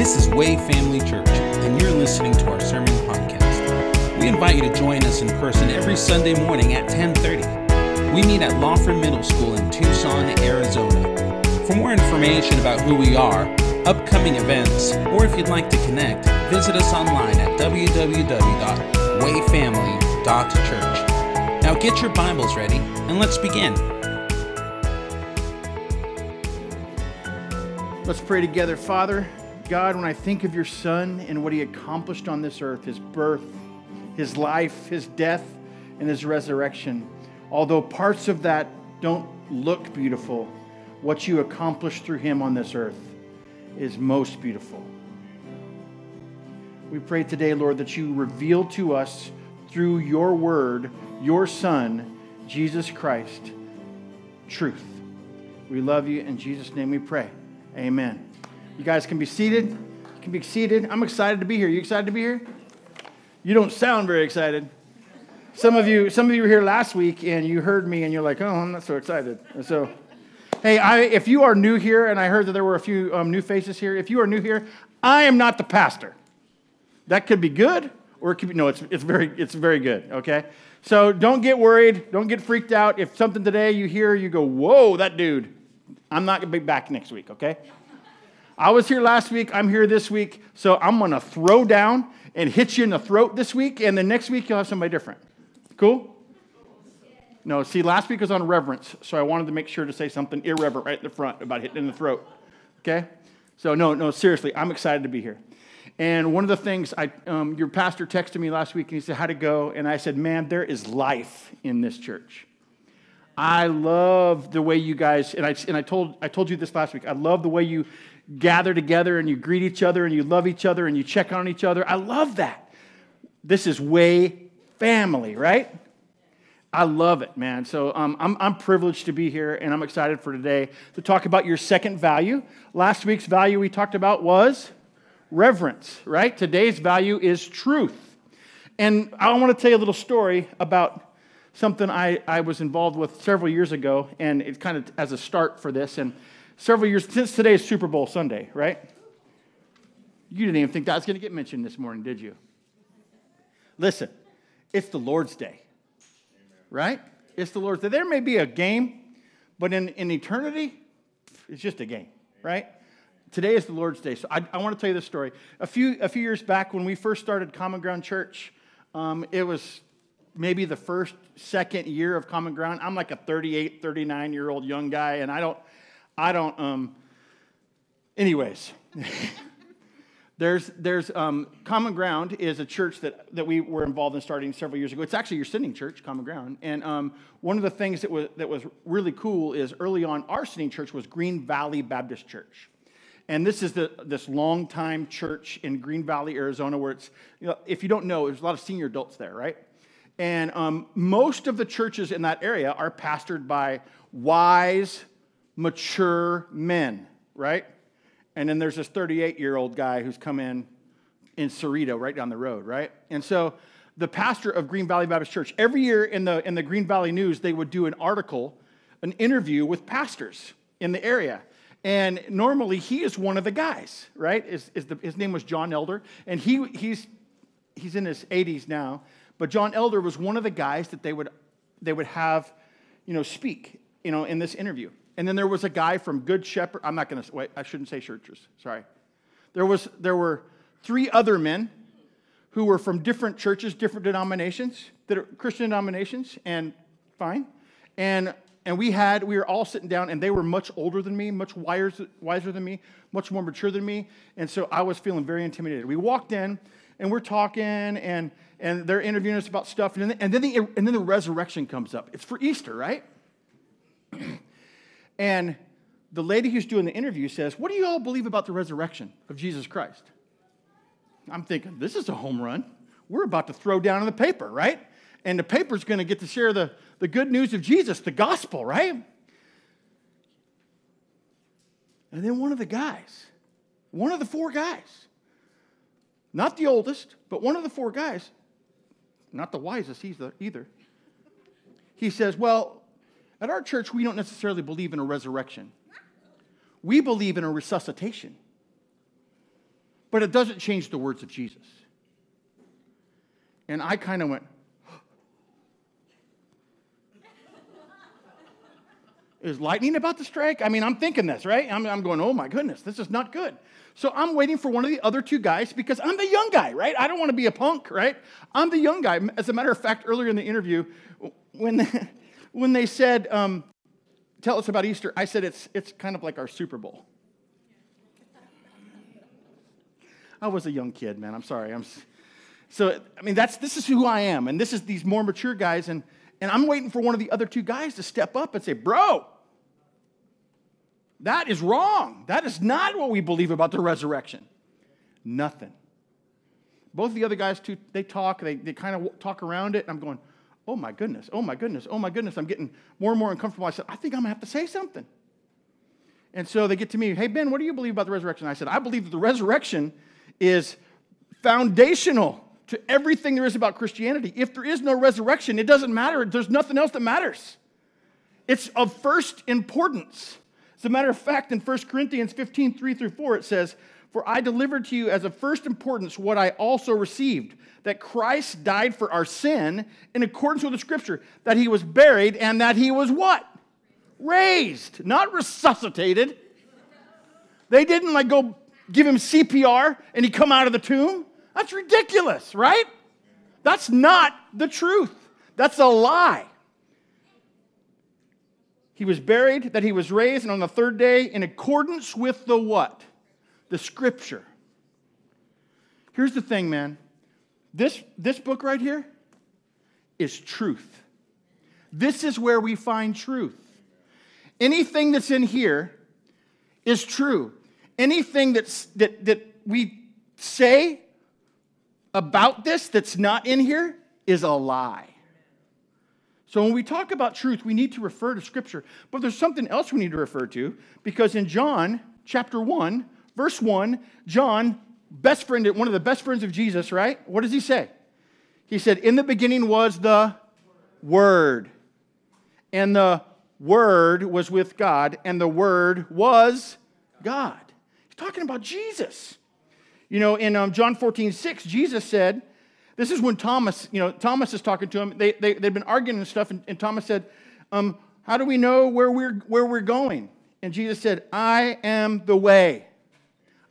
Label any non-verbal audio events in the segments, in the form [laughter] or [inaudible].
This is Way Family Church, and you're listening to our sermon podcast. We invite you to join us in person every Sunday morning at 10:30. We meet at Lauffer Middle School in Tucson, Arizona. For more information about who we are, upcoming events, or if you'd like to connect, visit us online at www.wayfamily.church. Now get your Bibles ready and let's begin. Let's pray together. Father, God, when I think of your Son and what he accomplished on this earth, his birth, his life, his death, and his resurrection, although parts of that don't look beautiful, what you accomplished through him on this earth is most beautiful. We pray today, Lord, that you reveal to us through your word, your Son, Jesus Christ, truth. We love you. In Jesus' name we pray. Amen. You guys can be seated. You can be seated. I'm excited to be here. You excited to be here? You don't sound very excited. Some of you, some of you were here last week and you heard me and you're like, "Oh, I'm not so excited." So, hey, I, if you are new here, and I heard that there were a few um, new faces here. If you are new here, I am not the pastor. That could be good, or it could be no. It's it's very it's very good. Okay, so don't get worried. Don't get freaked out. If something today you hear, you go, "Whoa, that dude." I'm not going to be back next week, okay? I was here last week. I'm here this week. So I'm going to throw down and hit you in the throat this week. And the next week, you'll have somebody different. Cool? No, see, last week was on reverence. So I wanted to make sure to say something irreverent right in the front about hitting in the throat. Okay? So, no, no, seriously, I'm excited to be here. And one of the things, I, um, your pastor texted me last week and he said, How'd it go? And I said, Man, there is life in this church. I love the way you guys, and I, and I, told, I told you this last week, I love the way you gather together and you greet each other and you love each other and you check on each other. I love that. This is way family, right? I love it, man. So um, I'm, I'm privileged to be here and I'm excited for today to talk about your second value. Last week's value we talked about was reverence, right? Today's value is truth. And I want to tell you a little story about something I, I was involved with several years ago, and it kind of as a start for this. And several years since today is Super Bowl Sunday, right? You didn't even think that was going to get mentioned this morning, did you? Listen, it's the Lord's Day, right? It's the Lord's Day. There may be a game, but in, in eternity, it's just a game, right? Today is the Lord's Day. So I, I want to tell you this story. A few, a few years back, when we first started Common Ground Church, um, it was maybe the first, second year of Common Ground. I'm like a 38, 39 year old young guy, and I don't, I don't, um, anyways. [laughs] there's, there's um, Common Ground is a church that, that we were involved in starting several years ago. It's actually your sending church, Common Ground. And um, one of the things that was, that was really cool is early on, our sending church was Green Valley Baptist Church. And this is the, this long-time church in Green Valley, Arizona, where it's, you know, if you don't know, there's a lot of senior adults there, right? And um, most of the churches in that area are pastored by wise, mature men, right? And then there's this 38 year old guy who's come in in Sahuarita, right down the road, right? And so the pastor of Green Valley Baptist Church, every year in the, in the Green Valley News, they would do an article, an interview with pastors in the area. And normally he is one of the guys, right? Is, is the, his name was John Elder. And he, he's, he's in his 80s now. But John Elder was one of the guys that they would, they would have, you know, speak, you know, in this interview. And then there was a guy from Good Shepherd. I'm not going to wait. I shouldn't say churches. Sorry. There was there were three other men who were from different churches, different denominations, Christian denominations, and fine. And and we had we were all sitting down, and they were much older than me, much wiser, wiser than me, much more mature than me, and so I was feeling very intimidated. We walked in, and we're talking, and and they're interviewing us about stuff, and then, and then, the, and then the resurrection comes up. It's for Easter, right? [clears throat] and the lady who's doing the interview says, What do you all believe about the resurrection of Jesus Christ? I'm thinking, This is a home run. We're about to throw down in the paper, right? And the paper's going to get to share the, the good news of Jesus, the gospel, right? And then one of the guys, one of the four guys, not the oldest, but one of the four guys not the wisest either. He says, Well, at our church, we don't necessarily believe in a resurrection, we believe in a resuscitation. but it doesn't change the words of Jesus. And I kind of went, Is lightning about to strike? I mean, I'm thinking this, right? I'm, I'm going, oh my goodness, this is not good. So I'm waiting for one of the other two guys because I'm the young guy, right? I don't want to be a punk, right? I'm the young guy. As a matter of fact, earlier in the interview, when [laughs] when they said, um, tell us about Easter, I said it's, it's kind of like our Super Bowl. I was a young kid, man. I'm sorry. I'm, so, I mean, that's, this is who I am. And this is these more mature guys. And, and I'm waiting for one of the other two guys to step up and say, Bro, that is wrong. That is not what we believe about the resurrection. Nothing. Both the other guys, too, they talk, they, they kind of talk around it. And I'm going, Oh my goodness, oh my goodness, oh my goodness. I'm getting more and more uncomfortable. I said, I think I'm to have to say something. And so they get to me, Hey, Ben, what do you believe about the resurrection? I said, I believe that the resurrection is foundational to everything there is about Christianity. If there is no resurrection, it doesn't matter. There's nothing else that matters. It's of first importance. As a matter of fact, in 1 Corinthians 15, 3 through 4, it says, For I delivered to you as of first importance what I also received, that Christ died for our sin in accordance with the scripture, that he was buried, and that he was what? Raised, not resuscitated. They didn't like go give him CPR and he come out of the tomb. That's ridiculous, right? That's not the truth. That's a lie. He was buried, that he was raised, and on the third day, in accordance with the what? The scripture. Here's the thing, man. This, this book right here is truth. This is where we find truth. Anything that's in here is true. Anything that's, that, that we say about this that's not in here is a lie. So when we talk about truth, we need to refer to Scripture. But there's something else we need to refer to because in John chapter 1, verse 1, John, best friend, one of the best friends of Jesus, right? What does he say? He said, In the beginning was the Word, and the Word was with God, and the Word was God. He's talking about Jesus. You know, in um, John 14, 6, Jesus said, this is when Thomas, you know, Thomas is talking to him. They, they, they've been arguing and stuff, and, and Thomas said, um, How do we know where we're, where we're going? And Jesus said, I am the way.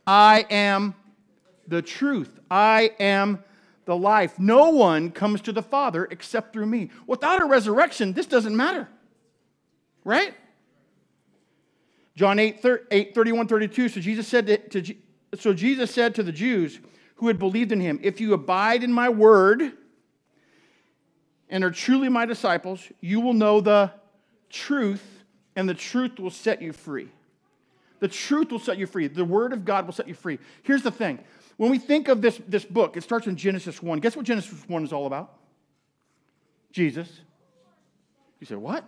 I am the truth. I am the life. No one comes to the Father except through me. Without a resurrection, this doesn't matter. Right? John 8, 8 31, 32. So Jesus said to, to so Jesus said to the Jews who had believed in him, If you abide in my word and are truly my disciples, you will know the truth, and the truth will set you free. The truth will set you free. The word of God will set you free. Here's the thing when we think of this, this book, it starts in Genesis 1. Guess what Genesis 1 is all about? Jesus. You say, what?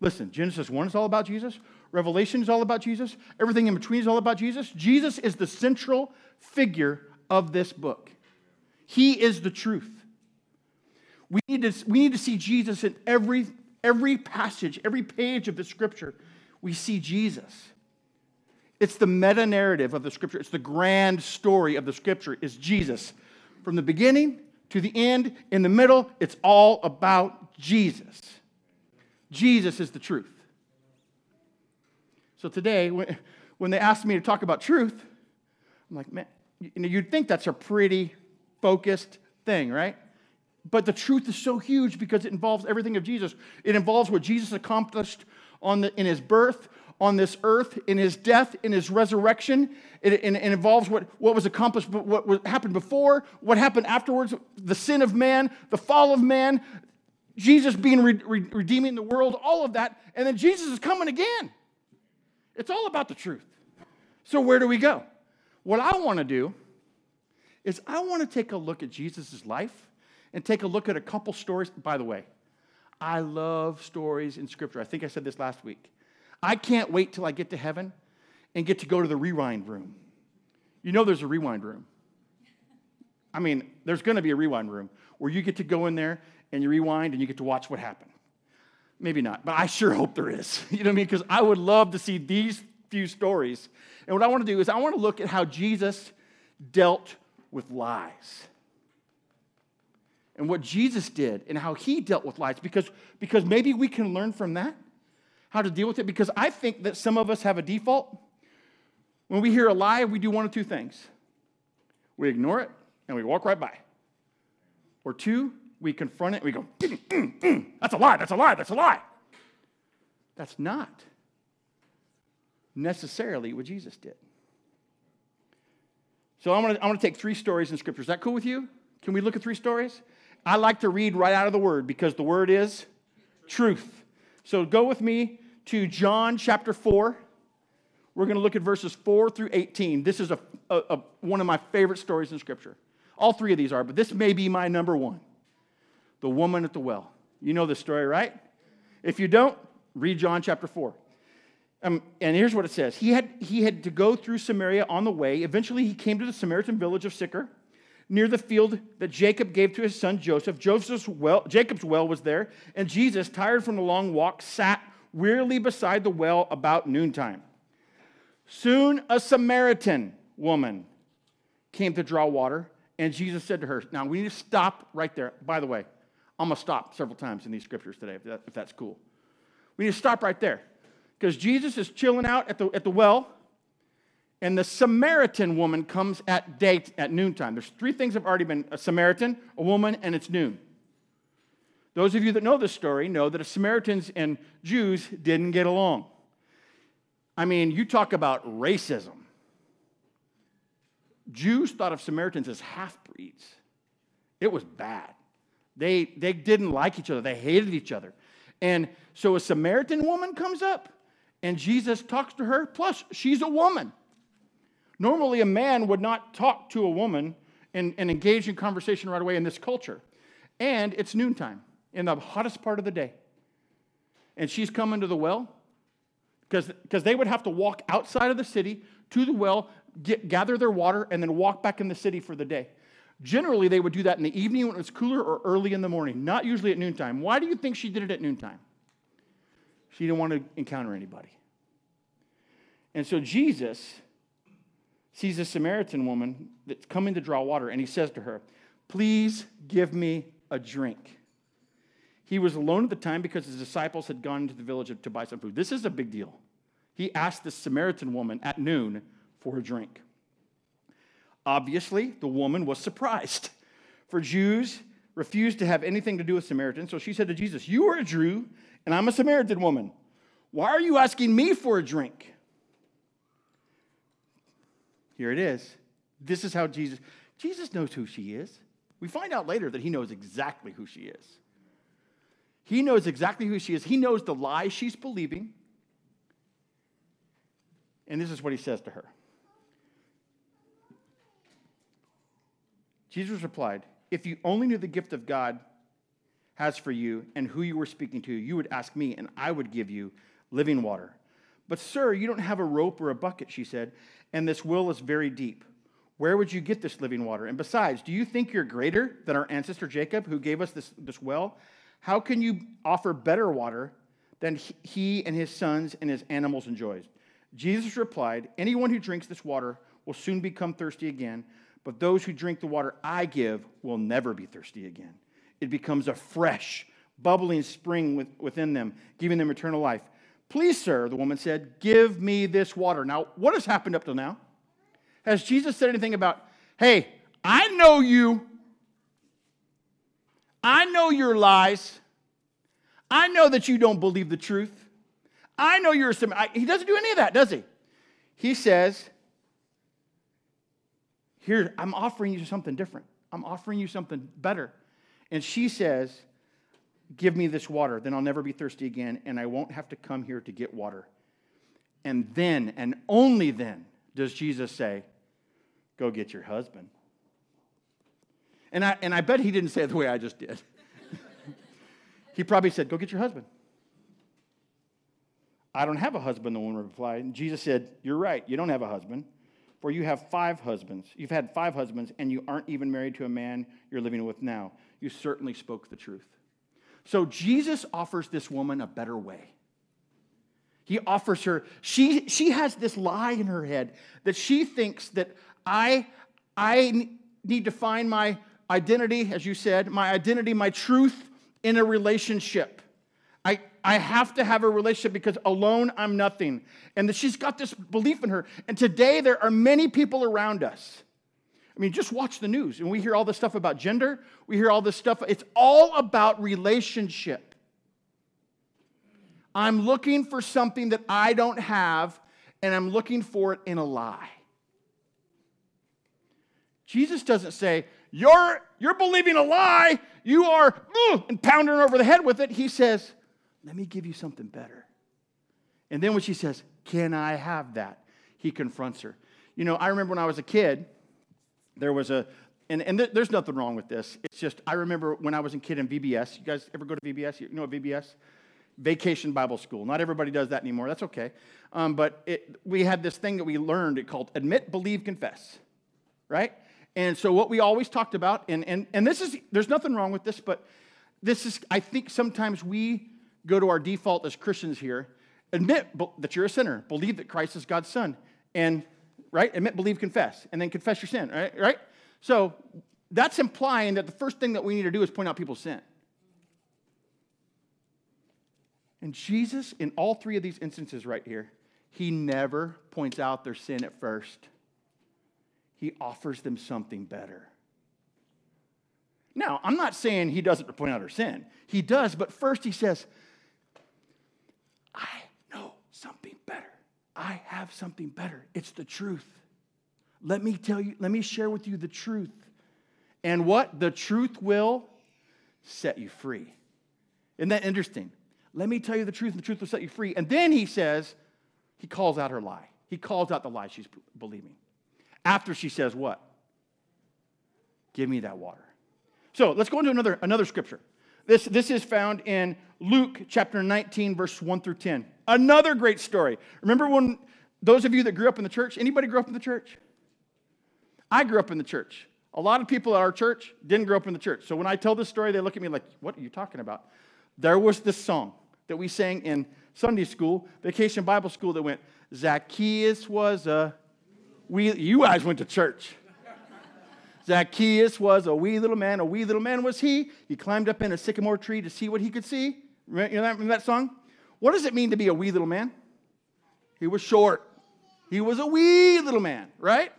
Listen, Genesis 1 is all about Jesus. Revelation is all about Jesus. Everything in between is all about Jesus. Jesus is the central figure of this book. He is the truth. We need to, we need to see Jesus in every, every passage, every page of the scripture. We see Jesus. It's the meta narrative of the scripture. It's the grand story of the scripture is Jesus. From the beginning to the end, in the middle, it's all about Jesus. Jesus is the truth. So today, when, they asked me to talk about truth, I'm like, man, you'd think that's a pretty focused thing, right? But the truth is so huge because it involves everything of Jesus. It involves what Jesus accomplished on the, in his birth, on this earth, in his death, in his resurrection. It, it, it involves what, what was accomplished, what was, happened before, what happened afterwards, the sin of man, the fall of man, Jesus being re- re- redeeming the world, all of that. And then Jesus is coming again. It's all about the truth. So, where do we go? What I want to do is I want to take a look at Jesus' life and take a look at a couple stories. By the way, I love stories in Scripture. I think I said this last week. I can't wait till I get to heaven and get to go to the rewind room. You know, there's a rewind room. I mean, there's going to be a rewind room where you get to go in there and you rewind and you get to watch what happened. Maybe not, but I sure hope there is. [laughs] You know what I mean? Because I would love to see these few stories. And what I want to do is I want to look at how Jesus dealt with lies. And what Jesus did and how he dealt with lies, because, because maybe we can learn from that how to deal with it. Because I think that some of us have a default. When we hear a lie, we do one of two things we ignore it and we walk right by. Or two, we confront it and we go, mm, mm, mm. that's a lie, that's a lie, that's a lie. That's not necessarily what Jesus did. So I'm gonna, I'm gonna take three stories in Scripture. Is that cool with you? Can we look at three stories? I like to read right out of the Word because the Word is truth. So go with me to John chapter 4. We're going to look at verses 4 through 18. This is a, a, a, one of my favorite stories in Scripture. All three of these are, but this may be my number one the woman at the well. You know the story, right? If you don't, read John chapter 4. Um, and here's what it says he had, he had to go through Samaria on the way. Eventually, he came to the Samaritan village of Sychar, near the field that Jacob gave to his son Joseph. Joseph's well, Jacob's well was there, and Jesus, tired from the long walk, sat wearily beside the well about noontime. Soon, a Samaritan woman came to draw water, and Jesus said to her, Now we need to stop right there. By the way, I'm going to stop several times in these scriptures today, if, that, if that's cool. We need to stop right there because Jesus is chilling out at the, at the well, and the Samaritan woman comes at date at noontime. There's three things have already been a Samaritan, a woman, and it's noon. Those of you that know this story know that Samaritans and Jews didn't get along. I mean, you talk about racism. Jews thought of Samaritans as half breeds. It was bad. They, they didn't like each other, they hated each other. And so a Samaritan woman comes up and Jesus talks to her, plus, she's a woman. Normally, a man would not talk to a woman and, and engage in conversation right away in this culture. And it's noontime in the hottest part of the day. And she's coming to the well because they would have to walk outside of the city to the well, get, gather their water, and then walk back in the city for the day. Generally, they would do that in the evening when it was cooler or early in the morning, not usually at noontime. Why do you think she did it at noontime? She didn't want to encounter anybody. And so Jesus sees a Samaritan woman that's coming to draw water, and he says to her, Please give me a drink. He was alone at the time because his disciples had gone into the village to buy some food. This is a big deal. He asked this Samaritan woman at noon for a drink. Obviously, the woman was surprised, for Jews refused to have anything to do with Samaritans. So she said to Jesus, You are a Jew, and I'm a Samaritan woman. Why are you asking me for a drink? Here it is. This is how Jesus, Jesus knows who she is. We find out later that he knows exactly who she is. He knows exactly who she is. He knows the lie she's believing. And this is what he says to her Jesus replied, If you only knew the gift of God has for you and who you were speaking to, you would ask me, and I would give you living water. But, sir, you don't have a rope or a bucket, she said, and this well is very deep. Where would you get this living water? And besides, do you think you're greater than our ancestor Jacob, who gave us this, this well? How can you offer better water than he and his sons and his animals enjoys? Jesus replied, Anyone who drinks this water will soon become thirsty again, but those who drink the water I give will never be thirsty again. It becomes a fresh, bubbling spring within them, giving them eternal life. Please, sir, the woman said, give me this water. Now, what has happened up till now? Has Jesus said anything about, hey, I know you. I know your lies. I know that you don't believe the truth. I know you're a He doesn't do any of that, does he? He says, Here, I'm offering you something different. I'm offering you something better. And she says, Give me this water, then I'll never be thirsty again, and I won't have to come here to get water. And then, and only then, does Jesus say, Go get your husband. And I, and I bet he didn't say it the way I just did. [laughs] he probably said, Go get your husband. I don't have a husband, the woman replied. And Jesus said, You're right, you don't have a husband, for you have five husbands. You've had five husbands, and you aren't even married to a man you're living with now. You certainly spoke the truth. So Jesus offers this woman a better way. He offers her, she, she has this lie in her head that she thinks that I, I need to find my identity, as you said, my identity, my truth in a relationship. I, I have to have a relationship because alone I'm nothing. And she's got this belief in her. And today there are many people around us. I mean, just watch the news and we hear all this stuff about gender. We hear all this stuff. It's all about relationship. I'm looking for something that I don't have, and I'm looking for it in a lie. Jesus doesn't say, You're, you're believing a lie. You are, and pounding over the head with it. He says, Let me give you something better. And then when she says, Can I have that? He confronts her. You know, I remember when I was a kid, there was a, and, and th- there's nothing wrong with this. It's just, I remember when I was a kid in VBS. You guys ever go to VBS? You know what VBS? Vacation Bible School. Not everybody does that anymore. That's okay. Um, but it, we had this thing that we learned it called admit, believe, confess, right? And so what we always talked about, and, and, and this is, there's nothing wrong with this, but this is, I think sometimes we go to our default as Christians here, admit that you're a sinner, believe that Christ is God's son, and, right, admit, believe, confess, and then confess your sin, right? right? So that's implying that the first thing that we need to do is point out people's sin. And Jesus, in all three of these instances right here, he never points out their sin at first. He offers them something better. Now, I'm not saying he doesn't point out her sin. He does, but first he says, I know something better. I have something better. It's the truth. Let me tell you, let me share with you the truth. And what? The truth will set you free. Isn't that interesting? Let me tell you the truth, and the truth will set you free. And then he says, he calls out her lie. He calls out the lie she's believing. After she says, What? Give me that water. So let's go into another, another scripture. This, this is found in Luke chapter 19, verse 1 through 10. Another great story. Remember when those of you that grew up in the church, anybody grew up in the church? I grew up in the church. A lot of people at our church didn't grow up in the church. So when I tell this story, they look at me like, what are you talking about? There was this song that we sang in Sunday school, vacation Bible school, that went, Zacchaeus was a you guys went to church. Zacchaeus was a wee little man, a wee little man was he. He climbed up in a sycamore tree to see what he could see. Remember that, remember that song? What does it mean to be a wee little man? He was short. He was a wee little man, right?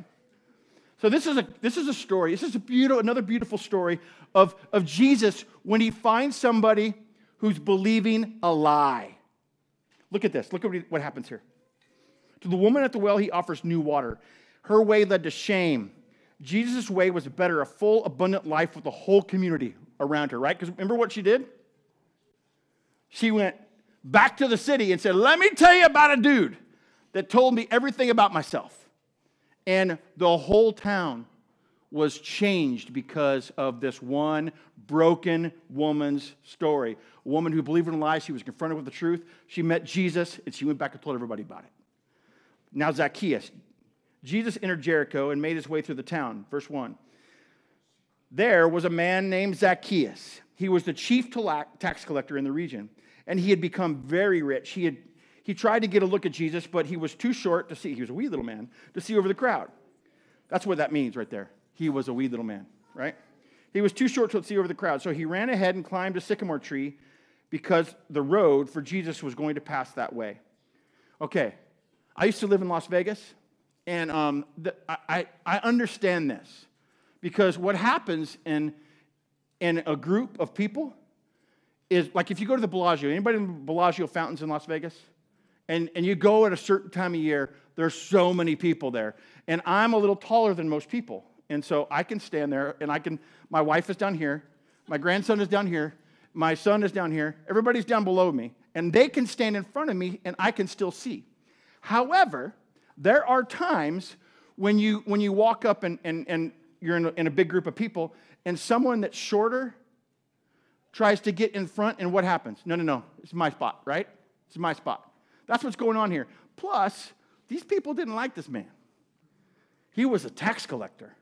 So this is a this is a story. This is a beautiful, another beautiful story of, of Jesus when he finds somebody who's believing a lie. Look at this. Look at what happens here. To the woman at the well, he offers new water. Her way led to shame. Jesus' way was better, a full, abundant life with the whole community around her, right? Because remember what she did? She went back to the city and said, Let me tell you about a dude that told me everything about myself. And the whole town was changed because of this one broken woman's story. A woman who believed in lies, she was confronted with the truth. She met Jesus, and she went back and told everybody about it. Now, Zacchaeus. Jesus entered Jericho and made his way through the town. Verse 1. There was a man named Zacchaeus. He was the chief tax collector in the region, and he had become very rich. He, had, he tried to get a look at Jesus, but he was too short to see. He was a wee little man to see over the crowd. That's what that means right there. He was a wee little man, right? He was too short to see over the crowd, so he ran ahead and climbed a sycamore tree because the road for Jesus was going to pass that way. Okay, I used to live in Las Vegas, and um, the, I, I understand this because what happens in, in a group of people is like if you go to the Bellagio, anybody in the Bellagio fountains in Las Vegas? And, and you go at a certain time of year, there's so many people there. And I'm a little taller than most people. And so I can stand there and I can, my wife is down here, my grandson is down here, my son is down here, everybody's down below me. And they can stand in front of me and I can still see. However, there are times when you, when you walk up and, and, and you're in a, in a big group of people and someone that's shorter tries to get in front, and what happens? No, no, no, it's my spot, right? It's my spot. That's what's going on here. Plus, these people didn't like this man. He was a tax collector,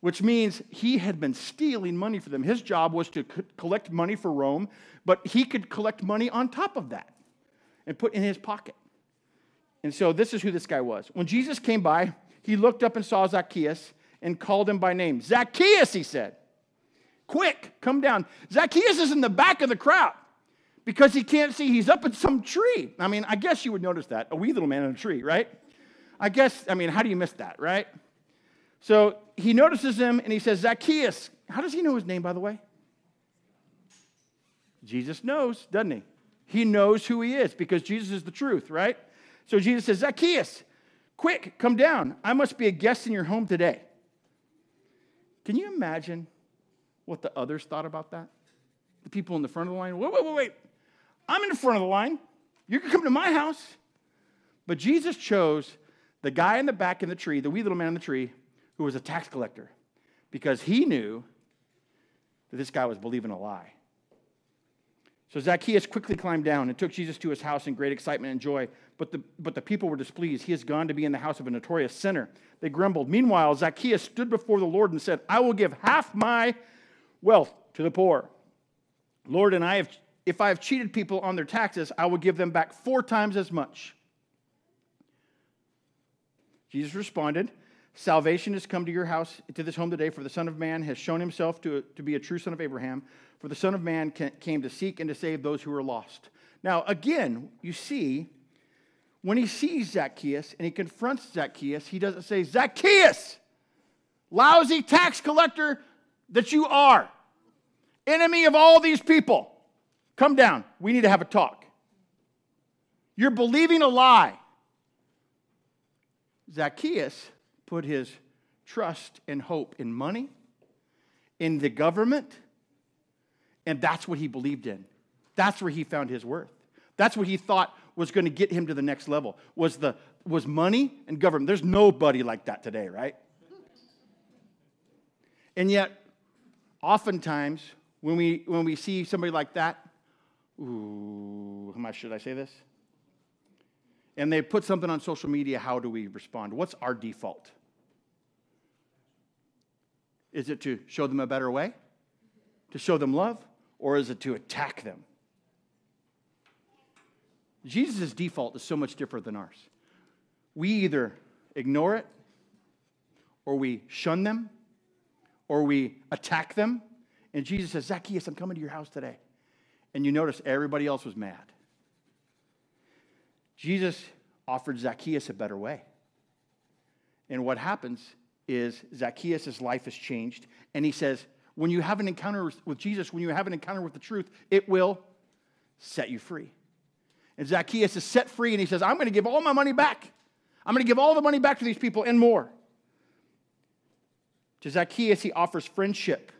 which means he had been stealing money for them. His job was to collect money for Rome, but he could collect money on top of that and put in his pocket. And so this is who this guy was. When Jesus came by, he looked up and saw Zacchaeus, and called him by name. Zacchaeus, he said, quick, come down. Zacchaeus is in the back of the crowd because he can't see. He's up in some tree. I mean, I guess you would notice that. A wee little man in a tree, right? I guess, I mean, how do you miss that, right? So he notices him and he says, Zacchaeus. How does he know his name, by the way? Jesus knows, doesn't he? He knows who he is because Jesus is the truth, right? So Jesus says, Zacchaeus, quick, come down. I must be a guest in your home today. Can you imagine what the others thought about that? The people in the front of the line, wait, wait, wait, wait. I'm in the front of the line. You can come to my house. But Jesus chose the guy in the back in the tree, the wee little man in the tree, who was a tax collector, because he knew that this guy was believing a lie. So Zacchaeus quickly climbed down and took Jesus to his house in great excitement and joy. But the, but the people were displeased. He has gone to be in the house of a notorious sinner. They grumbled. Meanwhile, Zacchaeus stood before the Lord and said, I will give half my wealth to the poor. Lord, and I have, if I have cheated people on their taxes, I will give them back four times as much. Jesus responded, Salvation has come to your house, to this home today, for the Son of Man has shown himself to, to be a true son of Abraham. For the Son of Man came to seek and to save those who are lost. Now, again, you see, when he sees Zacchaeus and he confronts Zacchaeus, he doesn't say, Zacchaeus, lousy tax collector that you are, enemy of all these people, come down. We need to have a talk. You're believing a lie. Zacchaeus put his trust and hope in money, in the government, and that's what he believed in. That's where he found his worth. That's what he thought was going to get him to the next level. Was the was money and government. There's nobody like that today, right? And yet, oftentimes, when we when we see somebody like that, ooh, how much should I say this? And they put something on social media, how do we respond? What's our default? Is it to show them a better way? To show them love? Or is it to attack them? Jesus' default is so much different than ours. We either ignore it, or we shun them, or we attack them. And Jesus says, Zacchaeus, I'm coming to your house today. And you notice everybody else was mad. Jesus offered Zacchaeus a better way. And what happens is Zacchaeus' life has changed. And he says, when you have an encounter with Jesus, when you have an encounter with the truth, it will set you free. And Zacchaeus is set free and he says, I'm going to give all my money back. I'm going to give all the money back to these people and more. To Zacchaeus, he offers friendship.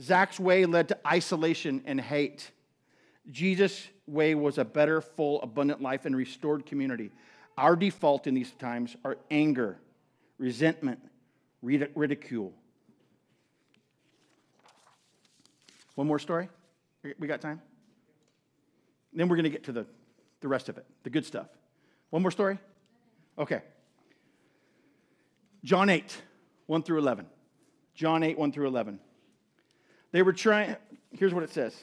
Zach's way led to isolation and hate. Jesus' way was a better, full, abundant life and restored community. Our default in these times are anger, resentment, ridicule. One more story? We got time? Then we're going to get to the, the rest of it, the good stuff. One more story? Okay. John 8, 1 through 11. John 8, 1 through 11. They were trying, here's what it says.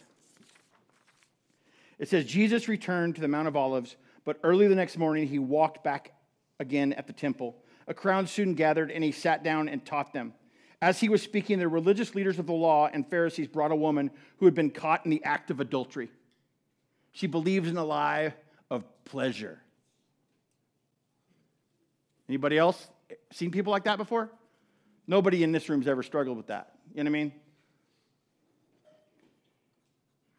It says, Jesus returned to the Mount of Olives, but early the next morning he walked back again at the temple. A crowd soon gathered, and he sat down and taught them. As he was speaking, the religious leaders of the law and Pharisees brought a woman who had been caught in the act of adultery. She believed in a lie of pleasure. Anybody else seen people like that before? Nobody in this room's ever struggled with that. You know what I mean?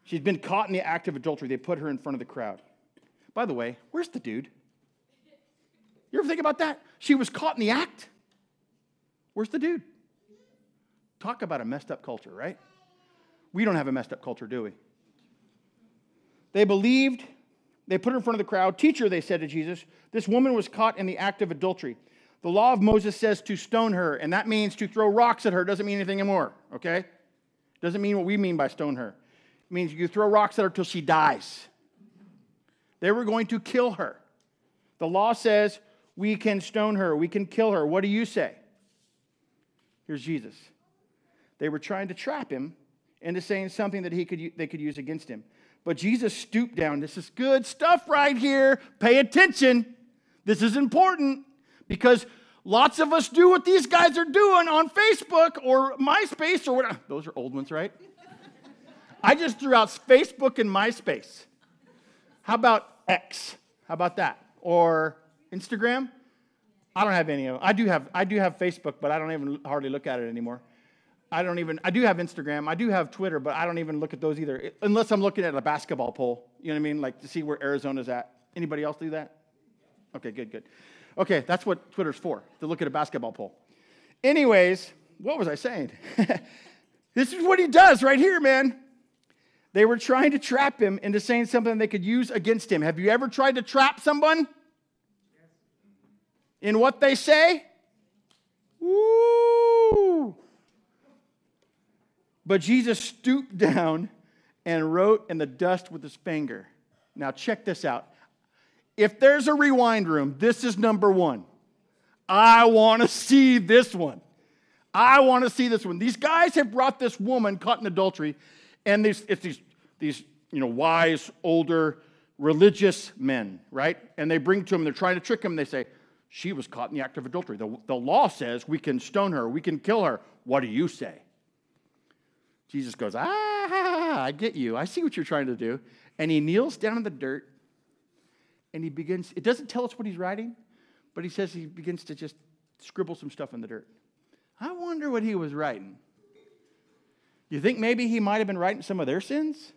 She's been caught in the act of adultery. They put her in front of the crowd. By the way, where's the dude? You ever think about that? She was caught in the act. Where's the dude? Talk about a messed up culture, right? We don't have a messed up culture, do we? They believed, they put her in front of the crowd. Teacher, they said to Jesus, this woman was caught in the act of adultery. The law of Moses says to stone her, and that means to throw rocks at her. Doesn't mean anything more, okay? Doesn't mean what we mean by stone her. It means you throw rocks at her till she dies. They were going to kill her. The law says we can stone her, we can kill her. What do you say? Here's Jesus. They were trying to trap him into saying something that he could, they could use against him. But Jesus stooped down. This is good stuff right here. Pay attention. This is important because Lots of us do what these guys are doing on Facebook or MySpace or whatever. [laughs] Those are old ones, right? [laughs] I just threw out Facebook and MySpace. How about X? How about that? Or Instagram? I don't have any of them. I do have I do have Facebook, but I don't even hardly look at it anymore. I don't even I do have Instagram. I do have Twitter, but I don't even look at those either unless I'm looking at a basketball poll. You know what I mean? Like to see where Arizona's at. Anybody else do that? Okay, good, good. Okay, that's what Twitter's for, to look at a basketball poll. Anyways, what was I saying? [laughs] this is what he does right here, man. They were trying to trap him into saying something they could use against him. Have you ever tried to trap someone? In what they say? Woo! But Jesus stooped down and wrote in the dust with his finger. Now, check this out. If there's a rewind room, this is number one. I want to see this one. I want to see this one. These guys have brought this woman caught in adultery, and these, it's these, these you know, wise, older, religious men, right? And they bring to him, they're trying to trick him. They say, She was caught in the act of adultery. The, the law says we can stone her, we can kill her. What do you say? Jesus goes, Ah, I get you. I see what you're trying to do. And he kneels down in the dirt and he begins, it doesn't tell us what he's writing, but he says he begins to just scribble some stuff in the dirt. I wonder what he was writing. You think maybe he might have been writing some of their sins?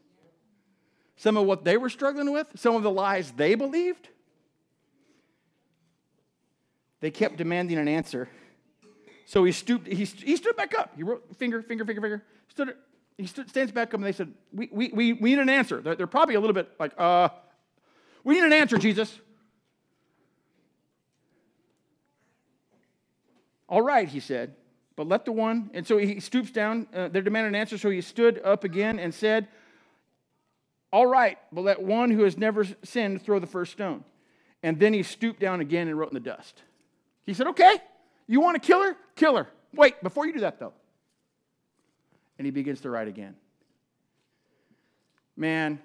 Some of what they were struggling with? Some of the lies they believed? They kept demanding an answer. So he stooped, he, he stood back up. He wrote finger, finger, finger, finger. Stood, he stood, stands back up and they said, we, we, we, we need an answer. They're, they're probably a little bit like, uh, we need an answer, Jesus. All right, he said, but let the one. And so he stoops down. Uh, they demanded an answer, so he stood up again and said, All right, but let one who has never sinned throw the first stone. And then he stooped down again and wrote in the dust. He said, Okay, you want to kill her? Kill her. Wait, before you do that, though. And he begins to write again. Man,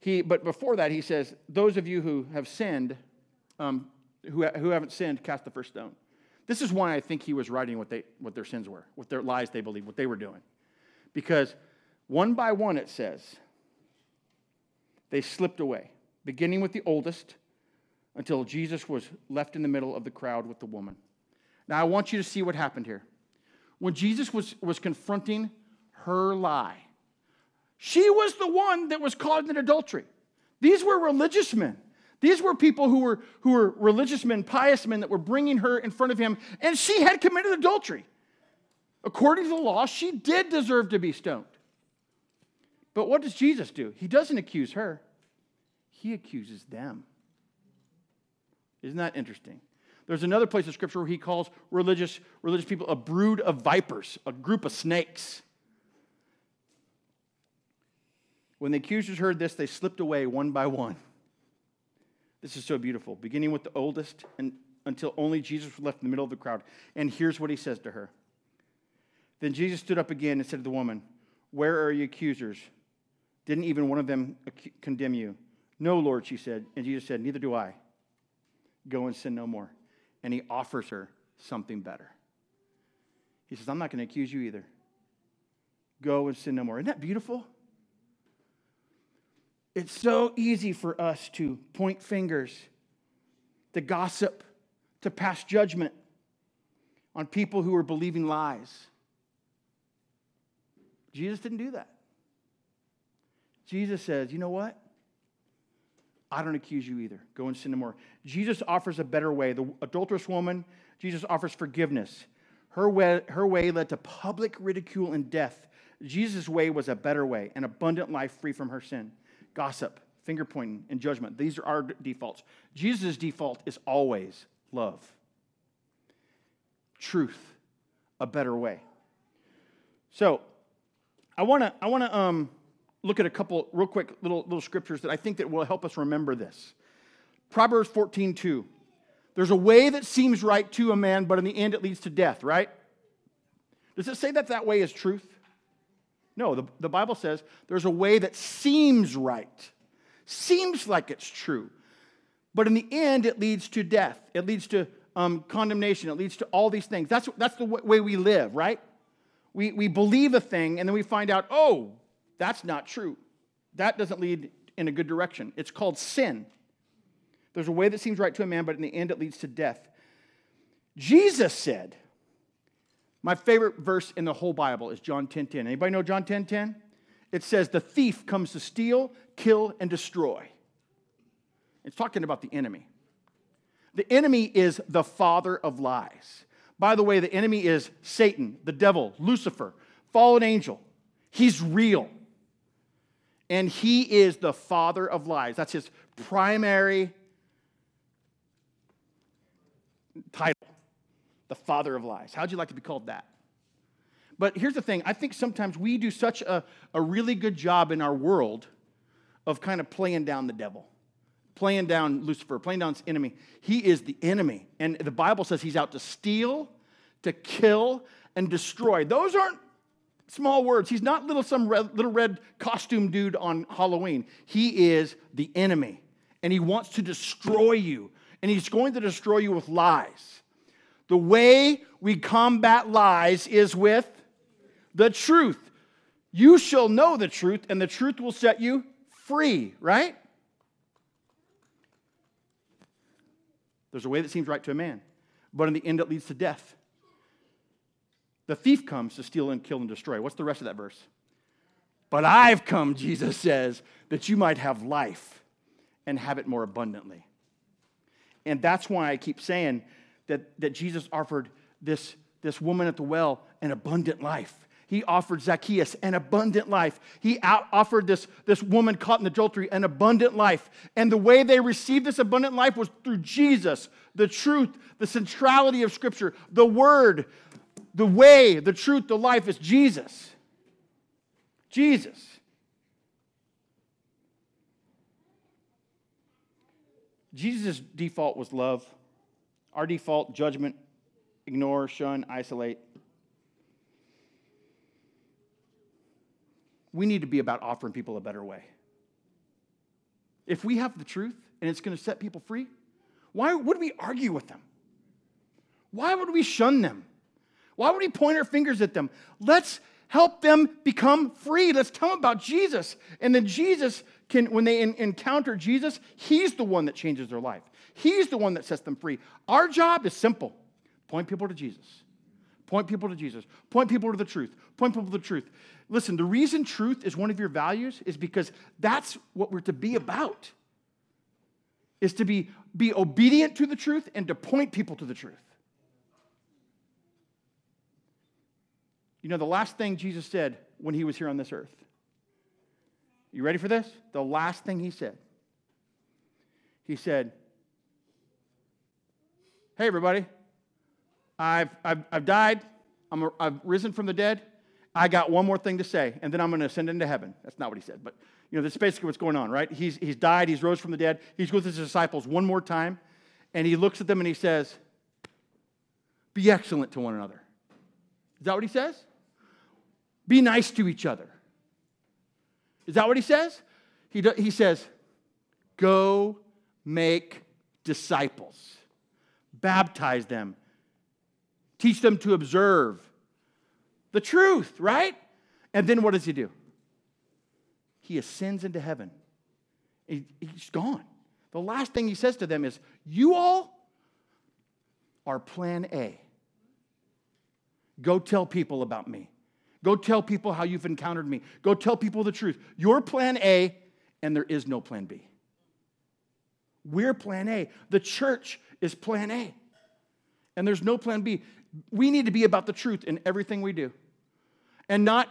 he, but before that, he says, Those of you who have sinned, um, who, who haven't sinned, cast the first stone. This is why I think he was writing what, they, what their sins were, what their lies they believed, what they were doing. Because one by one, it says, they slipped away, beginning with the oldest until Jesus was left in the middle of the crowd with the woman. Now, I want you to see what happened here. When Jesus was, was confronting her lie, she was the one that was caught in adultery. These were religious men. These were people who were, who were religious men, pious men that were bringing her in front of him, and she had committed adultery. According to the law, she did deserve to be stoned. But what does Jesus do? He doesn't accuse her, he accuses them. Isn't that interesting? There's another place in Scripture where he calls religious, religious people a brood of vipers, a group of snakes. When the accusers heard this, they slipped away one by one. This is so beautiful, beginning with the oldest and until only Jesus was left in the middle of the crowd. And here's what he says to her. Then Jesus stood up again and said to the woman, Where are your accusers? Didn't even one of them condemn you? No, Lord, she said. And Jesus said, Neither do I. Go and sin no more. And he offers her something better. He says, I'm not going to accuse you either. Go and sin no more. Isn't that beautiful? It's so easy for us to point fingers, to gossip, to pass judgment on people who are believing lies. Jesus didn't do that. Jesus says, you know what? I don't accuse you either. Go and sin no more. Jesus offers a better way. The adulterous woman, Jesus offers forgiveness. Her way, her way led to public ridicule and death. Jesus' way was a better way, an abundant life free from her sin gossip, finger pointing, and judgment. These are our defaults. Jesus' default is always love, truth, a better way. So, I want to I want to um, look at a couple real quick little little scriptures that I think that will help us remember this. Proverbs 14, 2. There's a way that seems right to a man, but in the end it leads to death, right? Does it say that that way is truth? No, the, the Bible says there's a way that seems right, seems like it's true. But in the end, it leads to death. It leads to um, condemnation. It leads to all these things. That's, that's the way we live, right? We, we believe a thing and then we find out, oh, that's not true. That doesn't lead in a good direction. It's called sin. There's a way that seems right to a man, but in the end it leads to death. Jesus said, my favorite verse in the whole Bible is John 10:10. 10, 10. Anybody know John 10:10? 10, 10? It says, "The thief comes to steal, kill, and destroy." It's talking about the enemy. The enemy is the father of lies. By the way, the enemy is Satan, the devil, Lucifer, fallen angel. He's real. And he is the father of lies. That's his primary title the father of lies. How'd you like to be called that? But here's the thing I think sometimes we do such a, a really good job in our world of kind of playing down the devil, playing down Lucifer, playing down his enemy. He is the enemy. And the Bible says he's out to steal, to kill, and destroy. Those aren't small words. He's not little some red, little red costume dude on Halloween. He is the enemy. And he wants to destroy you. And he's going to destroy you with lies. The way we combat lies is with the truth. You shall know the truth, and the truth will set you free, right? There's a way that seems right to a man, but in the end, it leads to death. The thief comes to steal and kill and destroy. What's the rest of that verse? But I've come, Jesus says, that you might have life and have it more abundantly. And that's why I keep saying that, that Jesus offered this, this woman at the well an abundant life. He offered Zacchaeus an abundant life. He offered this, this woman caught in adultery an abundant life. And the way they received this abundant life was through Jesus, the truth, the centrality of Scripture, the Word, the way, the truth, the life is Jesus. Jesus. Jesus' default was love. Our default judgment, ignore, shun, isolate. We need to be about offering people a better way. If we have the truth and it's going to set people free, why would we argue with them? Why would we shun them? Why would we point our fingers at them? Let's help them become free. Let's tell them about Jesus. And then Jesus can, when they in, encounter Jesus, He's the one that changes their life. He's the one that sets them free. Our job is simple point people to Jesus. Point people to Jesus. Point people to the truth. Point people to the truth. Listen, the reason truth is one of your values is because that's what we're to be about. Is to be, be obedient to the truth and to point people to the truth. You know, the last thing Jesus said when he was here on this earth. You ready for this? The last thing he said. He said, Hey, everybody, I've, I've, I've died, I'm a, I've risen from the dead. I got one more thing to say, and then I'm going to ascend into heaven. That's not what he said, but you know, that's basically what's going on, right? He's, he's died, he's rose from the dead, he's with his disciples one more time, and he looks at them and he says, Be excellent to one another. Is that what he says? Be nice to each other. Is that what he says? He, do, he says, Go make disciples baptize them, teach them to observe the truth, right? And then what does he do? He ascends into heaven. He, he's gone. The last thing he says to them is, You all are plan A. Go tell people about me. Go tell people how you've encountered me. Go tell people the truth. You're plan A, and there is no plan B. We're plan A. The church is plan A. And there's no plan B. We need to be about the truth in everything we do. And not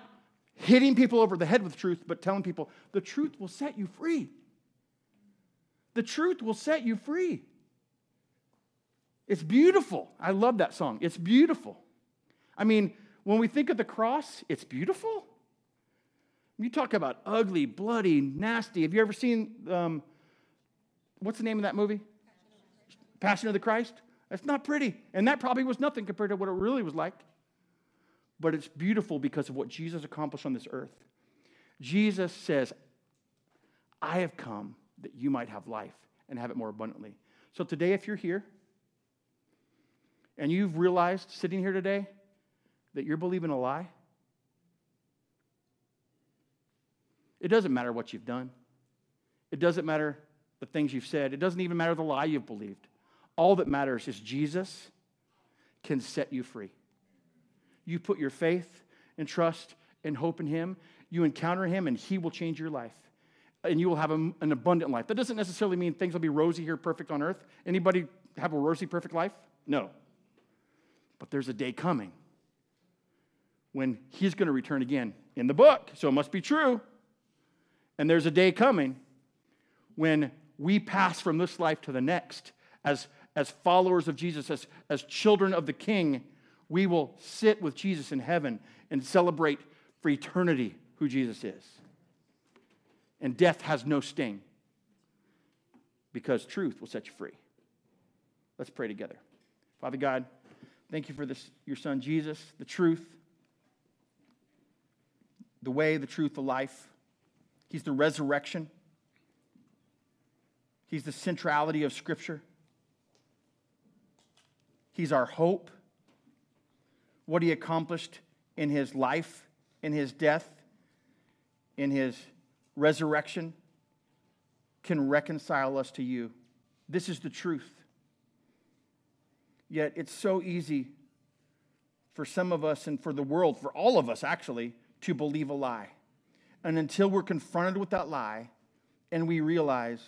hitting people over the head with truth, but telling people the truth will set you free. The truth will set you free. It's beautiful. I love that song. It's beautiful. I mean, when we think of the cross, it's beautiful. You talk about ugly, bloody, nasty. Have you ever seen, um, what's the name of that movie? Passion of the Christ. That's not pretty. And that probably was nothing compared to what it really was like. But it's beautiful because of what Jesus accomplished on this earth. Jesus says, I have come that you might have life and have it more abundantly. So today, if you're here and you've realized sitting here today that you're believing a lie, it doesn't matter what you've done. It doesn't matter the things you've said. It doesn't even matter the lie you've believed. All that matters is Jesus can set you free. You put your faith and trust and hope in Him, you encounter Him, and He will change your life. And you will have an abundant life. That doesn't necessarily mean things will be rosy here, perfect on earth. Anybody have a rosy, perfect life? No. But there's a day coming when He's going to return again in the book, so it must be true. And there's a day coming when we pass from this life to the next as, as followers of Jesus, as, as children of the King, we will sit with Jesus in heaven and celebrate for eternity who Jesus is. And death has no sting because truth will set you free. Let's pray together. Father God, thank you for this, your son Jesus, the truth, the way, the truth, the life. He's the resurrection. He's the centrality of Scripture. He's our hope. What he accomplished in his life, in his death, in his resurrection can reconcile us to you. This is the truth. Yet it's so easy for some of us and for the world, for all of us actually, to believe a lie. And until we're confronted with that lie and we realize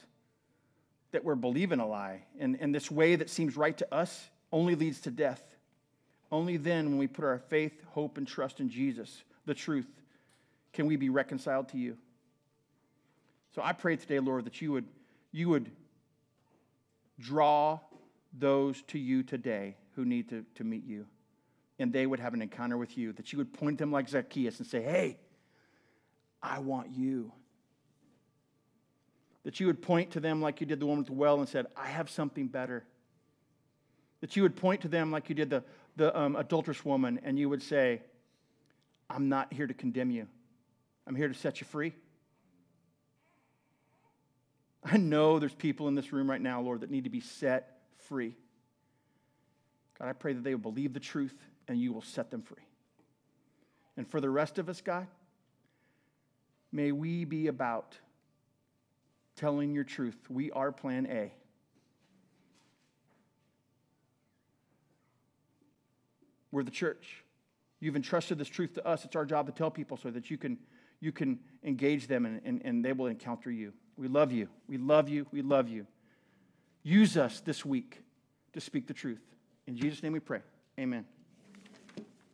that we're believing a lie. And, and this way that seems right to us only leads to death. Only then, when we put our faith, hope, and trust in Jesus, the truth, can we be reconciled to you. So I pray today, Lord, that you would, you would draw those to you today who need to, to meet you. And they would have an encounter with you, that you would point them like Zacchaeus and say, Hey, I want you that you would point to them like you did the woman at the well and said, I have something better. That you would point to them like you did the, the um, adulterous woman and you would say, I'm not here to condemn you, I'm here to set you free. I know there's people in this room right now, Lord, that need to be set free. God, I pray that they will believe the truth and you will set them free. And for the rest of us, God, may we be about telling your truth. We are plan A. We're the church. You've entrusted this truth to us. It's our job to tell people so that you can, you can engage them and, and, and they will encounter you. We love you. We love you. We love you. Use us this week to speak the truth. In Jesus' name we pray. Amen.